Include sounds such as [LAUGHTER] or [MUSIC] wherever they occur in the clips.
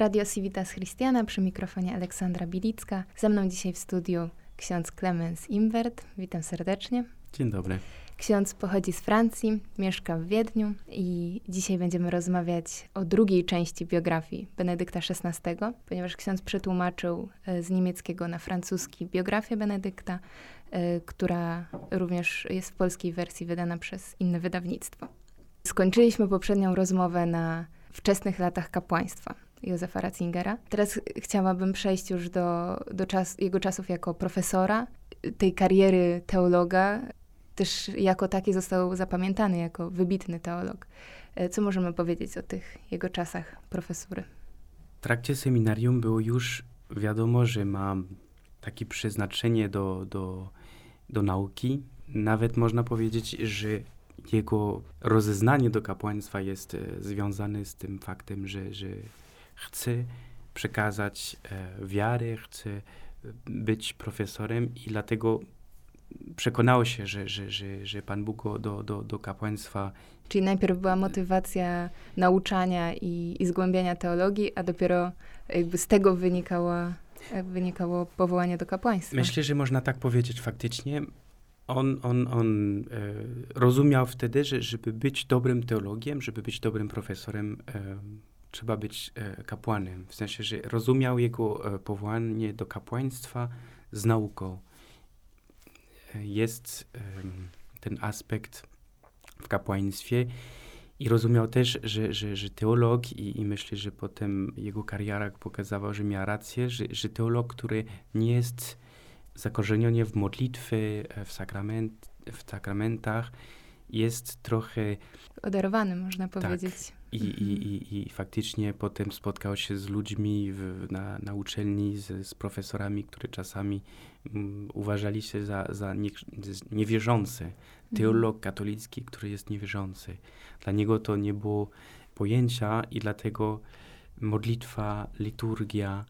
Radio Civitas Christiana przy mikrofonie Aleksandra Bilicka. Ze mną dzisiaj w studiu ksiądz Clemens Imbert. Witam serdecznie. Dzień dobry. Ksiądz pochodzi z Francji, mieszka w Wiedniu i dzisiaj będziemy rozmawiać o drugiej części biografii Benedykta XVI, ponieważ ksiądz przetłumaczył e, z niemieckiego na francuski biografię Benedykta, e, która również jest w polskiej wersji wydana przez inne wydawnictwo. Skończyliśmy poprzednią rozmowę na wczesnych latach kapłaństwa. Józefa Ratzingera. Teraz chciałabym przejść już do, do czas, jego czasów jako profesora, tej kariery teologa. Też jako taki został zapamiętany jako wybitny teolog. E, co możemy powiedzieć o tych jego czasach profesury? W trakcie seminarium było już wiadomo, że ma takie przeznaczenie do, do, do nauki. Nawet można powiedzieć, że jego rozeznanie do kapłaństwa jest e, związane z tym faktem, że, że chce przekazać e, wiarę, chce być profesorem i dlatego przekonał się, że, że, że, że Pan Bóg go do, do, do kapłaństwa. Czyli najpierw była motywacja nauczania i, i zgłębiania teologii, a dopiero jakby z tego wynikało, wynikało powołanie do kapłaństwa. Myślę, że można tak powiedzieć faktycznie. On, on, on e, rozumiał wtedy, że żeby być dobrym teologiem, żeby być dobrym profesorem, e, trzeba być e, kapłanem. W sensie, że rozumiał jego e, powołanie do kapłaństwa z nauką. E, jest ten aspekt w kapłaństwie i rozumiał też, że, że, że teolog, i, i myślę, że potem jego kariera pokazała, że miał rację, że, że teolog, który nie jest zakorzeniony w modlitwy, w, sakrament, w sakramentach, jest trochę... Odarowany, można powiedzieć. Tak, i, i, i, I faktycznie potem spotkał się z ludźmi w, na, na uczelni, z, z profesorami, które czasami um, uważali się za, za nie, niewierzące. Mhm. Teolog katolicki, który jest niewierzący. Dla niego to nie było pojęcia i dlatego modlitwa, liturgia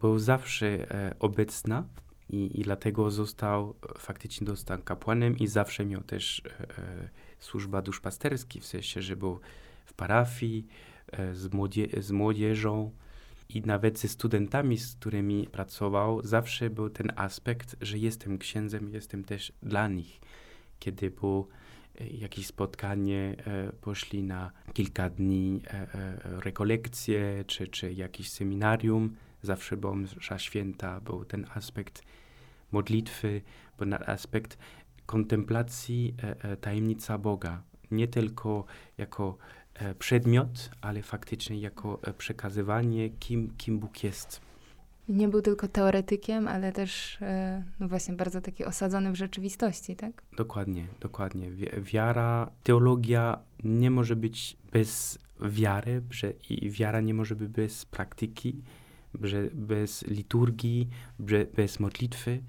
była zawsze e, obecna i, i dlatego został, faktycznie został kapłanem i zawsze miał też e, e służba duszpasterski, w sensie, że był w parafii, e, z, młodzie z młodzieżą i nawet ze studentami, z którymi pracował, zawsze był ten aspekt, że jestem księdzem, jestem też dla nich. Kiedy było e, jakieś spotkanie, e, poszli na kilka dni rekolekcje czy, czy jakieś seminarium, zawsze była msza święta, był ten aspekt modlitwy, był ten aspekt kontemplacji tajemnica Boga. Nie tylko jako przedmiot, ale faktycznie jako e, przekazywanie, kim, kim Bóg jest. Nie był tylko teoretykiem, ale też e, no właśnie bardzo taki osadzony w rzeczywistości, tak? Dokładnie, dokładnie. Wiara, teologia nie może być bez wiary, że i wiara nie może być bez praktyki, że bez liturgii, bez modlitwy.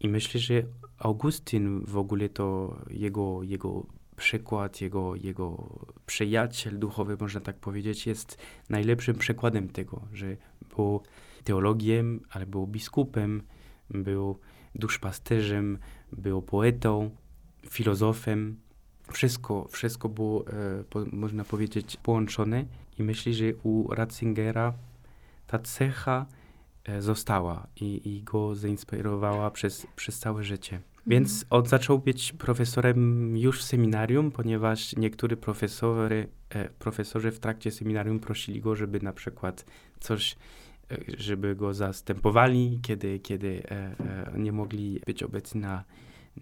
I myślę, że Augustyn w ogóle to jego, jego przykład, jego, jego przyjaciel duchowy, można tak powiedzieć, jest najlepszym przykładem tego, że był teologiem, ale był biskupem, był duszpasterzem, był poetą, filozofem. Wszystko, wszystko było, e, po, można powiedzieć, połączone i myślę, że u Ratzingera ta cecha e, została i, i go zainspirowała przez, przez całe życie. Więc on zaczął być profesorem już w seminarium, ponieważ niektórzy profesory, e, profesorzy w trakcie seminarium prosili go, żeby na przykład coś, e, żeby go zastępowali, kiedy, kiedy e, nie mogli być obecni na,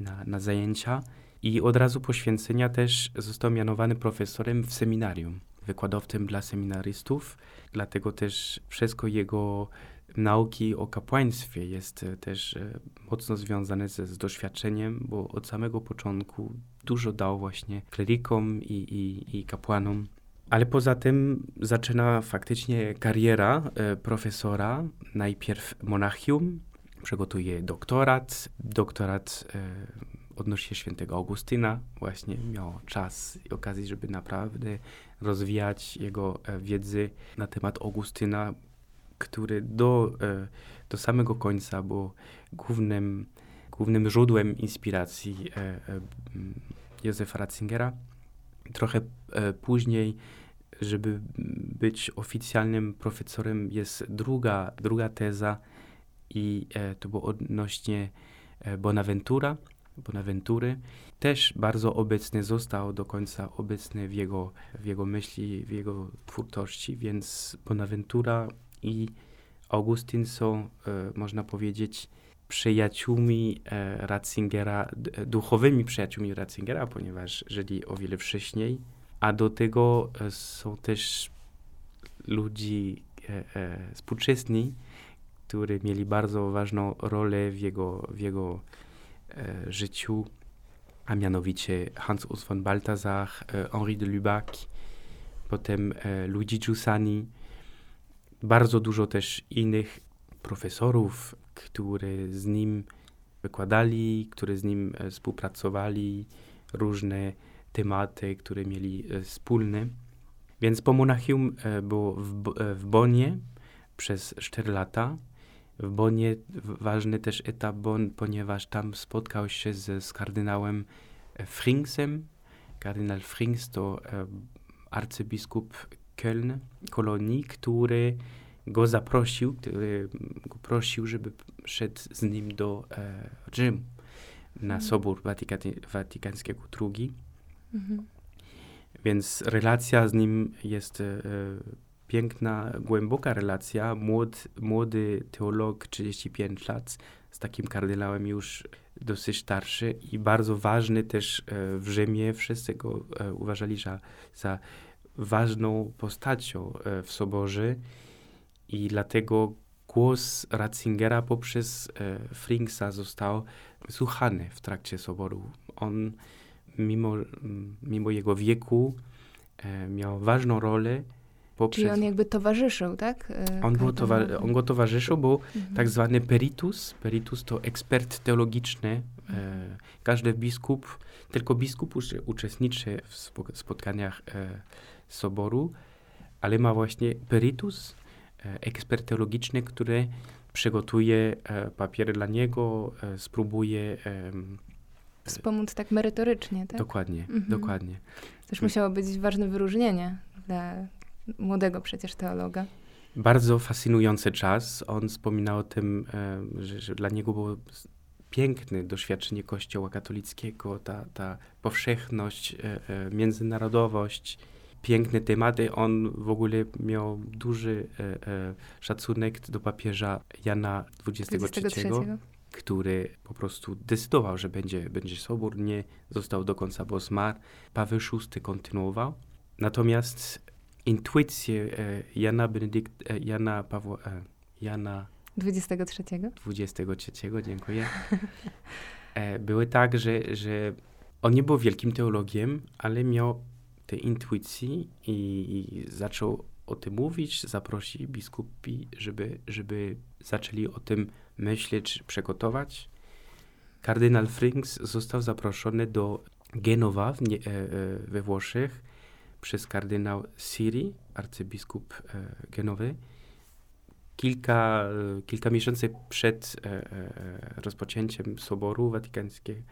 na, na zajęcia. I od razu po święcenia też został mianowany profesorem w seminarium, wykładowcem dla seminarystów. Dlatego też wszystko jego nauki o kapłaństwie jest e, też e, mocno związane z, z doświadczeniem, bo od samego początku dużo dał właśnie klerykom i, i, i kapłanom. Ale poza tym zaczyna faktycznie kariera e, profesora, najpierw Monachium, przygotuje doktorat, doktorat e, odnośnie świętego Augustyna, właśnie miał czas i okazję, żeby naprawdę rozwijać jego wiedzy na temat Augustyna, który do, e, do samego końca był głównym, głównym źródłem inspiracji e, e, Józefa Ratzingera. Trochę później żeby być oficjalnym profesorem jest druga, druga teza i to było odnośnie Bonaventura, Bonaventury. Też bardzo obecny został do końca obecny w jego, w jego myśli, w jego twórczości, więc Bonaventura i Augustyn są, e, można powiedzieć, przyjaciółmi e, Ratzingera, d- duchowymi przyjaciółmi Ratzingera, ponieważ żyli o wiele wcześniej, a do tego e, są też ludzi e, e, współczesni, którzy mieli bardzo ważną rolę w jego, w jego e, życiu, a mianowicie Hans Urs von Balthasar, e, Henri de Lubac, potem e, Luigi Giussani, bardzo dużo też innych profesorów, którzy z nim wykładali, którzy z nim e, współpracowali, różne tematy, które mieli e, wspólne. Więc po Monachium e, było w, w Bonnie przez 4 lata. W Bonnie w- ważny też etap Bonn, ponieważ tam spotkał się z, z kardynałem Fringsem. Kardynał Frings to arcybiskup Köln, Kolonii, który go zaprosił, który go prosił, żeby szedł z nim do e, Rzymu na Mhm. Sobór Watykany, Watykańskiego II. Mhm. Więc relacja z nim jest e, piękna, głęboka relacja. Młod, młody teolog, 35 lat, z takim kardynałem już dosyć starszy i bardzo ważny też e, w Rzymie. Wszyscy go e, uważali za, za ważną postacią e, w soborze i dlatego głos Ratzingera poprzez e, Fringsa został słuchany w trakcie soboru. On mimo, mimo jego wieku e, miał ważną rolę poprzez... Czyli on jakby towarzyszył, tak? E, on, był on go towarzyszył, był Mhm. tak zwany peritus. Peritus to ekspert teologiczny. E, każdy biskup, tylko biskup uczestniczy w spo- spotkaniach e, soboru, ale ma właśnie peritus, e, ekspert teologiczny, który przygotuje e, papiery dla niego, e, spróbuje... em, Wspomóc tak merytorycznie, tak? Dokładnie, Mhm. dokładnie. Też musiało być ważne wyróżnienie dla młodego przecież teologa. Bardzo fascynujący czas. On wspominał o tym, e, że, że dla niego było piękne doświadczenie Kościoła katolickiego, ta, ta powszechność, e, e, międzynarodowość, piękne tematy. On w ogóle miał duży szacunek do papieża Jana XXIII, 23. który po prostu decydował, że będzie, będzie sobór, nie został do końca, bo zmarł. Paweł VI kontynuował. Natomiast intuicje e, Jana Benedykt, e, Jana Pawła, e, Jana 23. XXIII, dziękuję, były tak, że, że on nie był wielkim teologiem, ale miał te intuicje i, i zaczął o tym mówić, zaprosił biskupi, żeby, żeby zaczęli o tym myśleć, przygotować. Kardynał Frings został zaproszony do Genowa w nie, we Włoszech przez kardynał Siri, arcybiskup e, Genowy. Kilka, e, kilka miesięcy przed e, rozpoczęciem Soboru Watykańskiego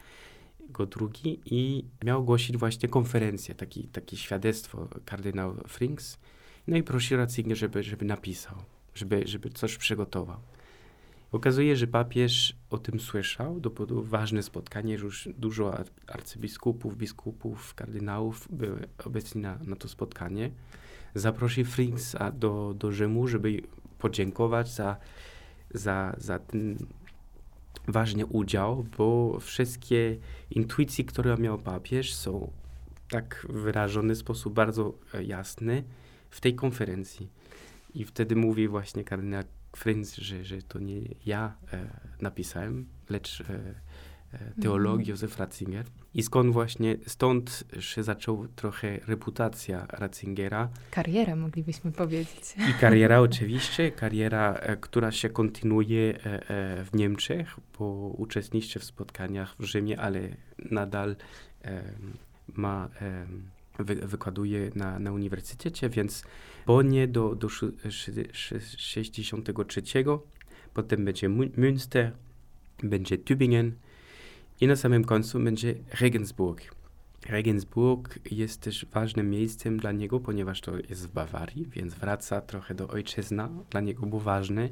II i miał ogłosić właśnie konferencję, taki, takie świadectwo kardynał Frings. No i prosił Ratzinger, żeby, żeby napisał, żeby, żeby coś przygotował. Okazuje, że papież o tym słyszał, to było ważne spotkanie, już dużo ar- arcybiskupów, biskupów, kardynałów były obecni na, na to spotkanie. Zaprosił Fringsa do, do Rzymu, żeby podziękować za, za, za ten ważny udział, bo wszystkie intuicje, które miał papież, są tak wyrażone w sposób bardzo jasny w tej konferencji. I wtedy mówi właśnie kardynał Frings, że, że to nie ja e, napisałem, lecz e, e, teolog Mhm. Józef Ratzinger. I skąd właśnie, stąd się zaczął trochę reputacja Ratzingera Karierę moglibyśmy powiedzieć. i kariera [LAUGHS] oczywiście, kariera, która się kontynuuje w Niemczech, bo uczestniczy w spotkaniach w Rzymie, ale nadal ma, wy, wykładuje na, na uniwersytecie, więc Bonnie do, do szy- szy- szy- 63, potem będzie Münster, będzie Tübingen i na samym końcu będzie Regensburg. Regensburg jest też ważnym miejscem dla niego, ponieważ to jest w Bawarii, więc wraca trochę do ojczyzna. Dla niego było ważne,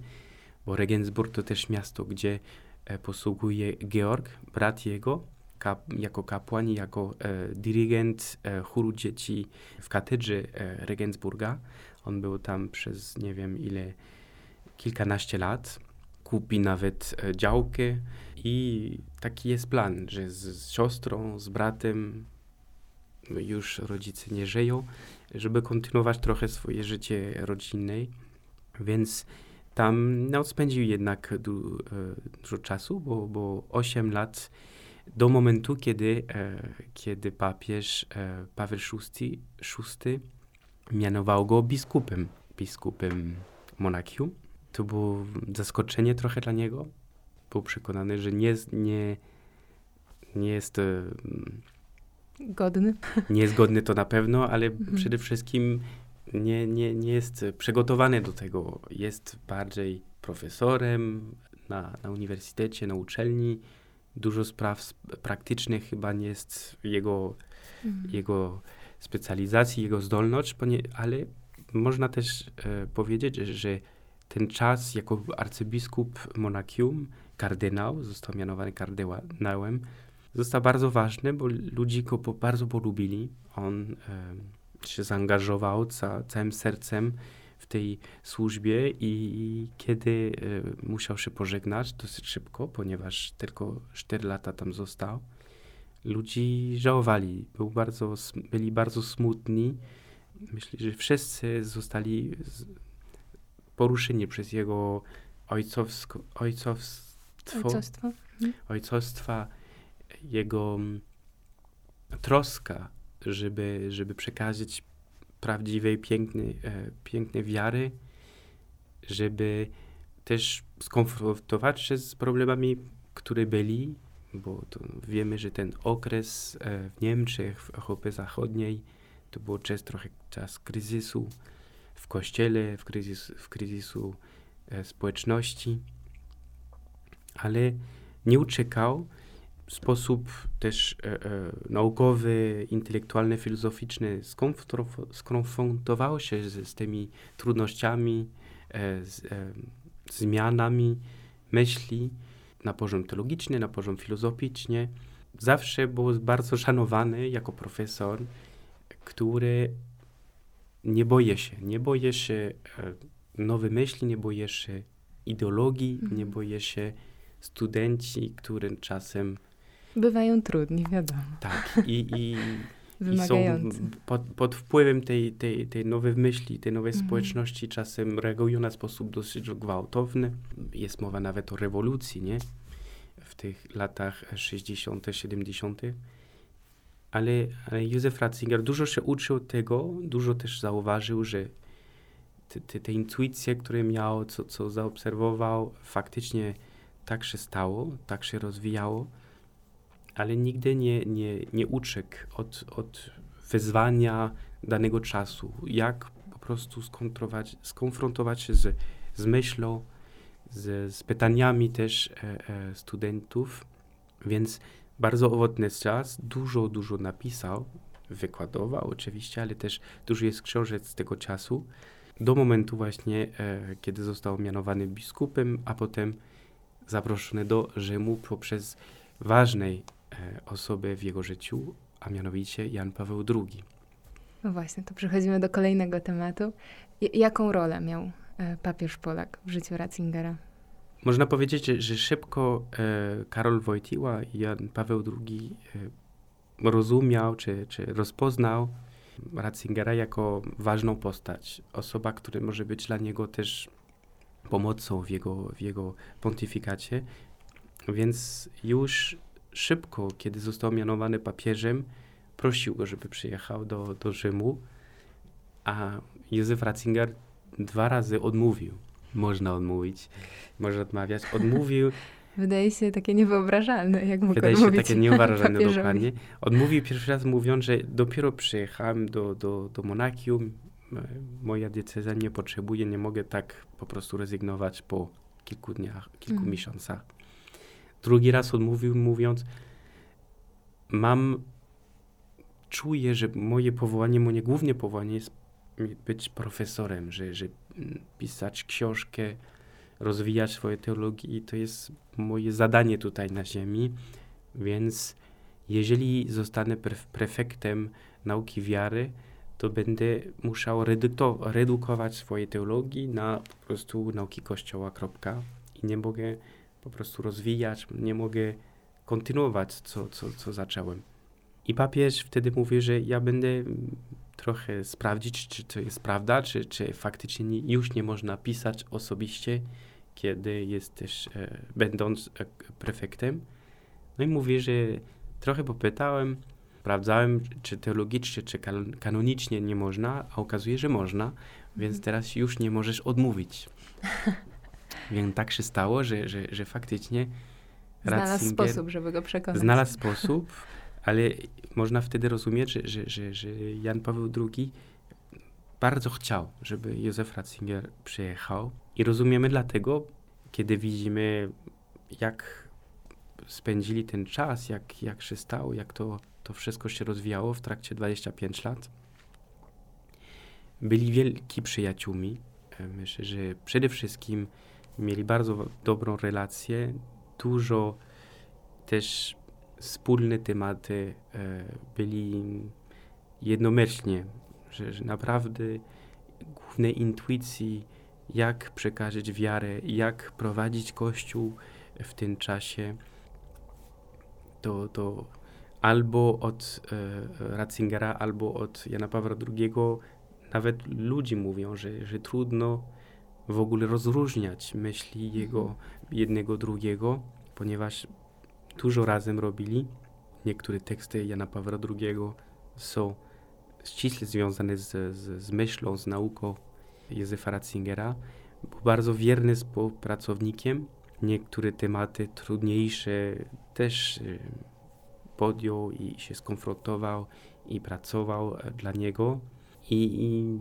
bo Regensburg to też miasto, gdzie e, posługuje Georg, brat jego, kap, jako kapłan jako e, dyrygent e, chóru dzieci w katedrze e, Regensburga. On był tam przez nie wiem ile, kilkanaście lat. Kupi nawet e, działkę i taki jest plan, że z, z siostrą, z bratem no już rodzice nie żyją, żeby kontynuować trochę swoje życie rodzinne. Więc tam no, spędził jednak du, e, dużo czasu, bo, bo 8 lat do momentu, kiedy, e, kiedy papież e, Paweł VI, VI mianował go biskupem, biskupem Monachium. To było zaskoczenie trochę dla niego. Był przekonany, że nie, nie, nie jest e, Godny. nie jest godny to na pewno, ale Mhm. przede wszystkim nie, nie, nie jest przygotowany do tego. Jest bardziej profesorem na, na uniwersytecie, na uczelni. Dużo spraw sp- praktycznych chyba nie jest jego, Mhm. jego specjalizacji, jego zdolność, ale można też e, powiedzieć, że- ten czas jako arcybiskup Monachium, kardynał, został mianowany kardynałem, został bardzo ważny, bo ludzie go po, bardzo polubili. On e, się zaangażował ca, całym sercem w tej służbie i, kiedy e, musiał się pożegnać dosyć szybko, ponieważ tylko 4 lata tam został, ludzi żałowali. Był bardzo, byli bardzo smutni. Myślę, że wszyscy zostali poruszeni przez jego ojcowsko, ojcowstwo Ojcostwo. ojcostwa, jego mm, troska, żeby, żeby przekazać prawdziwej, pięknej, e, pięknej wiary, żeby też skonfrontować się z problemami, które byli, bo wiemy, że ten okres e, w Niemczech, w Europie Zachodniej, to był czas trochę czas kryzysu w kościele, w, kryzys, w kryzysu e, społeczności, ale nie uciekał sposób też e, e, naukowy, intelektualny, filozoficzny, skonfrontow- skonfrontował się z, z tymi trudnościami, e, z e, zmianami myśli na poziom teologiczny, na poziom filozoficzny. Zawsze był bardzo szanowany jako profesor, który nie boje się, nie boje się e, nowych myśli, nie boje się ideologii, Mhm. nie boje się studenci, którym czasem Bywają trudni, wiadomo. tak i, i, [LAUGHS] i są pod, pod wpływem tej, tej, tej nowej myśli, tej nowej Mhm. społeczności czasem reagują na sposób dosyć gwałtowny. Jest mowa nawet o rewolucji, nie? W tych latach 60., 70. Ale, ale Józef Ratzinger dużo się uczył tego, dużo też zauważył, że te, te, te intuicje, które miał, co, co zaobserwował, faktycznie tak się stało, tak się rozwijało, ale nigdy nie, nie, nie uciekł od, od wyzwania danego czasu. Jak po prostu skonfrontować, się z, z myślą, z, z pytaniami też e, e, studentów. Więc bardzo owocny czas, dużo, dużo napisał, wykładował oczywiście, ale też dużo jest książek z tego czasu. Do momentu właśnie, e, kiedy został mianowany biskupem, a potem zaproszony do Rzymu poprzez ważnej e, osoby w jego życiu, a mianowicie Jan Paweł II. No właśnie, to przechodzimy do kolejnego tematu. J- jaką rolę miał e, papież Polak w życiu Ratzingera? Można powiedzieć, że, szybko e, Karol Wojtyła i Jan Paweł II rozumiał czy, czy rozpoznał Ratzingera jako ważną postać. Osoba, która może być dla niego też pomocą w jego, w jego pontyfikacie. Więc już szybko, kiedy został mianowany papieżem, prosił go, żeby przyjechał do, do Rzymu, a Józef Ratzinger dwa razy odmówił. Można odmówić, można odmawiać. Odmówił, [LAUGHS] Wydaje się takie niewyobrażalne, jak mógł wydaje się takie papieżowi. dokładnie. Odmówił pierwszy raz mówiąc, że dopiero przyjechałem do, do, do Monachium, e, moja diecezja nie potrzebuje, nie mogę tak po prostu rezygnować po kilku dniach, kilku Mhm. miesiącach. Drugi raz odmówił mówiąc, mam czuję, że moje powołanie, moje główne powołanie jest być profesorem, że, że mm, pisać książkę, rozwijać swoje teologię i to jest moje zadanie tutaj na ziemi, więc jeżeli zostanę prefektem nauki wiary, to będę musiał redukować swoje teologii na po prostu nauki Kościoła, kropka. I nie mogę po prostu rozwijać, nie mogę kontynuować, co, co, co zacząłem. I papież wtedy mówi, że ja będę trochę sprawdzić, czy to jest prawda, czy, czy faktycznie nie, już nie można pisać osobiście, kiedy jesteś, e, będąc e, prefektem. No i mówi, że trochę popytałem, sprawdzałem, czy teologicznie, czy kanonicznie nie można, a okazuje, że można, więc mhm. teraz już nie możesz odmówić. [LAUGHS] więc tak się stało, że, że, że faktycznie Znalazł sposób, żeby go przekonać. Znalazł sposób, ale można wtedy rozumieć, że, że, że, że Jan Paweł II bardzo chciał, żeby Józef Ratzinger przyjechał. I rozumiemy dlatego, kiedy widzimy, jak spędzili ten czas, jak, jak się stało, jak to, to wszystko się rozwijało w trakcie 25 lat. Byli wielki przyjaciółmi. Myślę, że przede wszystkim mieli bardzo dobrą relację, dużo też wspólne tematy e, byli jednomyślnie, że, że naprawdę główne intuicji, jak przekazać wiarę, jak prowadzić Kościół w tym czasie, to, to albo od e, Ratzingera, albo od Jana Pawła II nawet ludzie mówią, że, że trudno w ogóle rozróżniać myśli jego mhm. jednego drugiego, ponieważ dużo razem robili. Niektóre teksty Jana Pawła II są ściśle związane z, z, z myślą, z nauką Józefa Ratzingera. Był bardzo wierny współpracownikiem. Niektóre tematy trudniejsze też y, podjął i się skonfrontował i pracował e, dla niego. I, i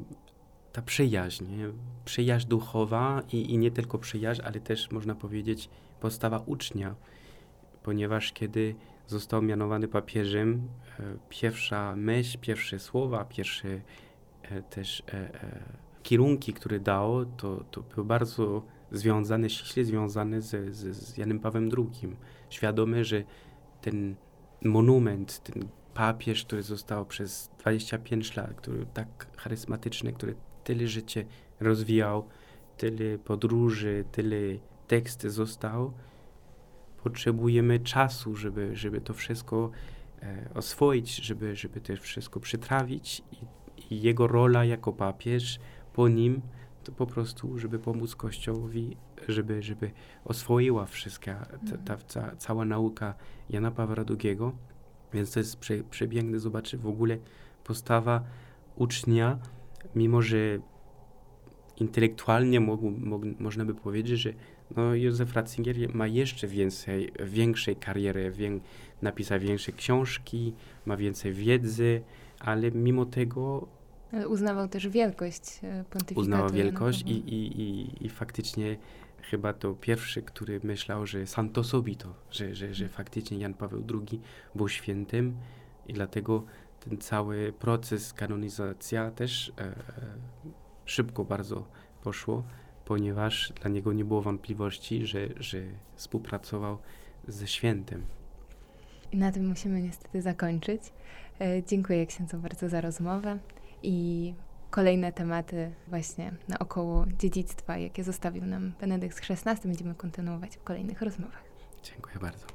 ta przyjaźń, nie? przyjaźń duchowa i, i nie tylko przyjaźń, ale też można powiedzieć postawa ucznia ponieważ kiedy został mianowany papieżem, e, pierwsza myśl, pierwsze słowa, pierwsze e, też e, kierunki, które dał, to, to były bardzo związane, ściśle związane z, z, z Janem Pawłem II. Świadomy, że ten monument, ten papież, który został przez 25 lat, który tak charyzmatyczny, który tyle życie rozwijał, tyle podróży, tyle teksty został, potrzebujemy czasu, żeby, żeby to wszystko e, oswoić, żeby, żeby to wszystko przytrawić i, i, jego rola jako papież po nim to po prostu, żeby pomóc Kościołowi, żeby, żeby oswoiła wszystka ta, ta, ta cała nauka Jana Pawła II. Więc to jest prze, przepiękne. Zobaczyć w ogóle postawa ucznia, mimo że intelektualnie mo, mo, można by powiedzieć, że no, Józef Ratzinger ma jeszcze więcej, większej kariery, wię, napisał większe książki, ma więcej wiedzy, ale mimo tego... Ale uznawał też wielkość e, pontyfikatu. Uznawał wielkość i, i, i, i faktycznie chyba to pierwszy, który myślał, że santo subito, że, że, że faktycznie Jan Paweł II był świętym i dlatego ten cały proces kanonizacja też e, e szybko bardzo poszło ponieważ dla niego nie było wątpliwości, że, że współpracował ze świętym. I na tym musimy niestety zakończyć. E, dziękuję księdzu bardzo za rozmowę i kolejne tematy właśnie naokoło dziedzictwa, jakie zostawił nam Benedykt XVI, będziemy kontynuować w kolejnych rozmowach. Dziękuję bardzo.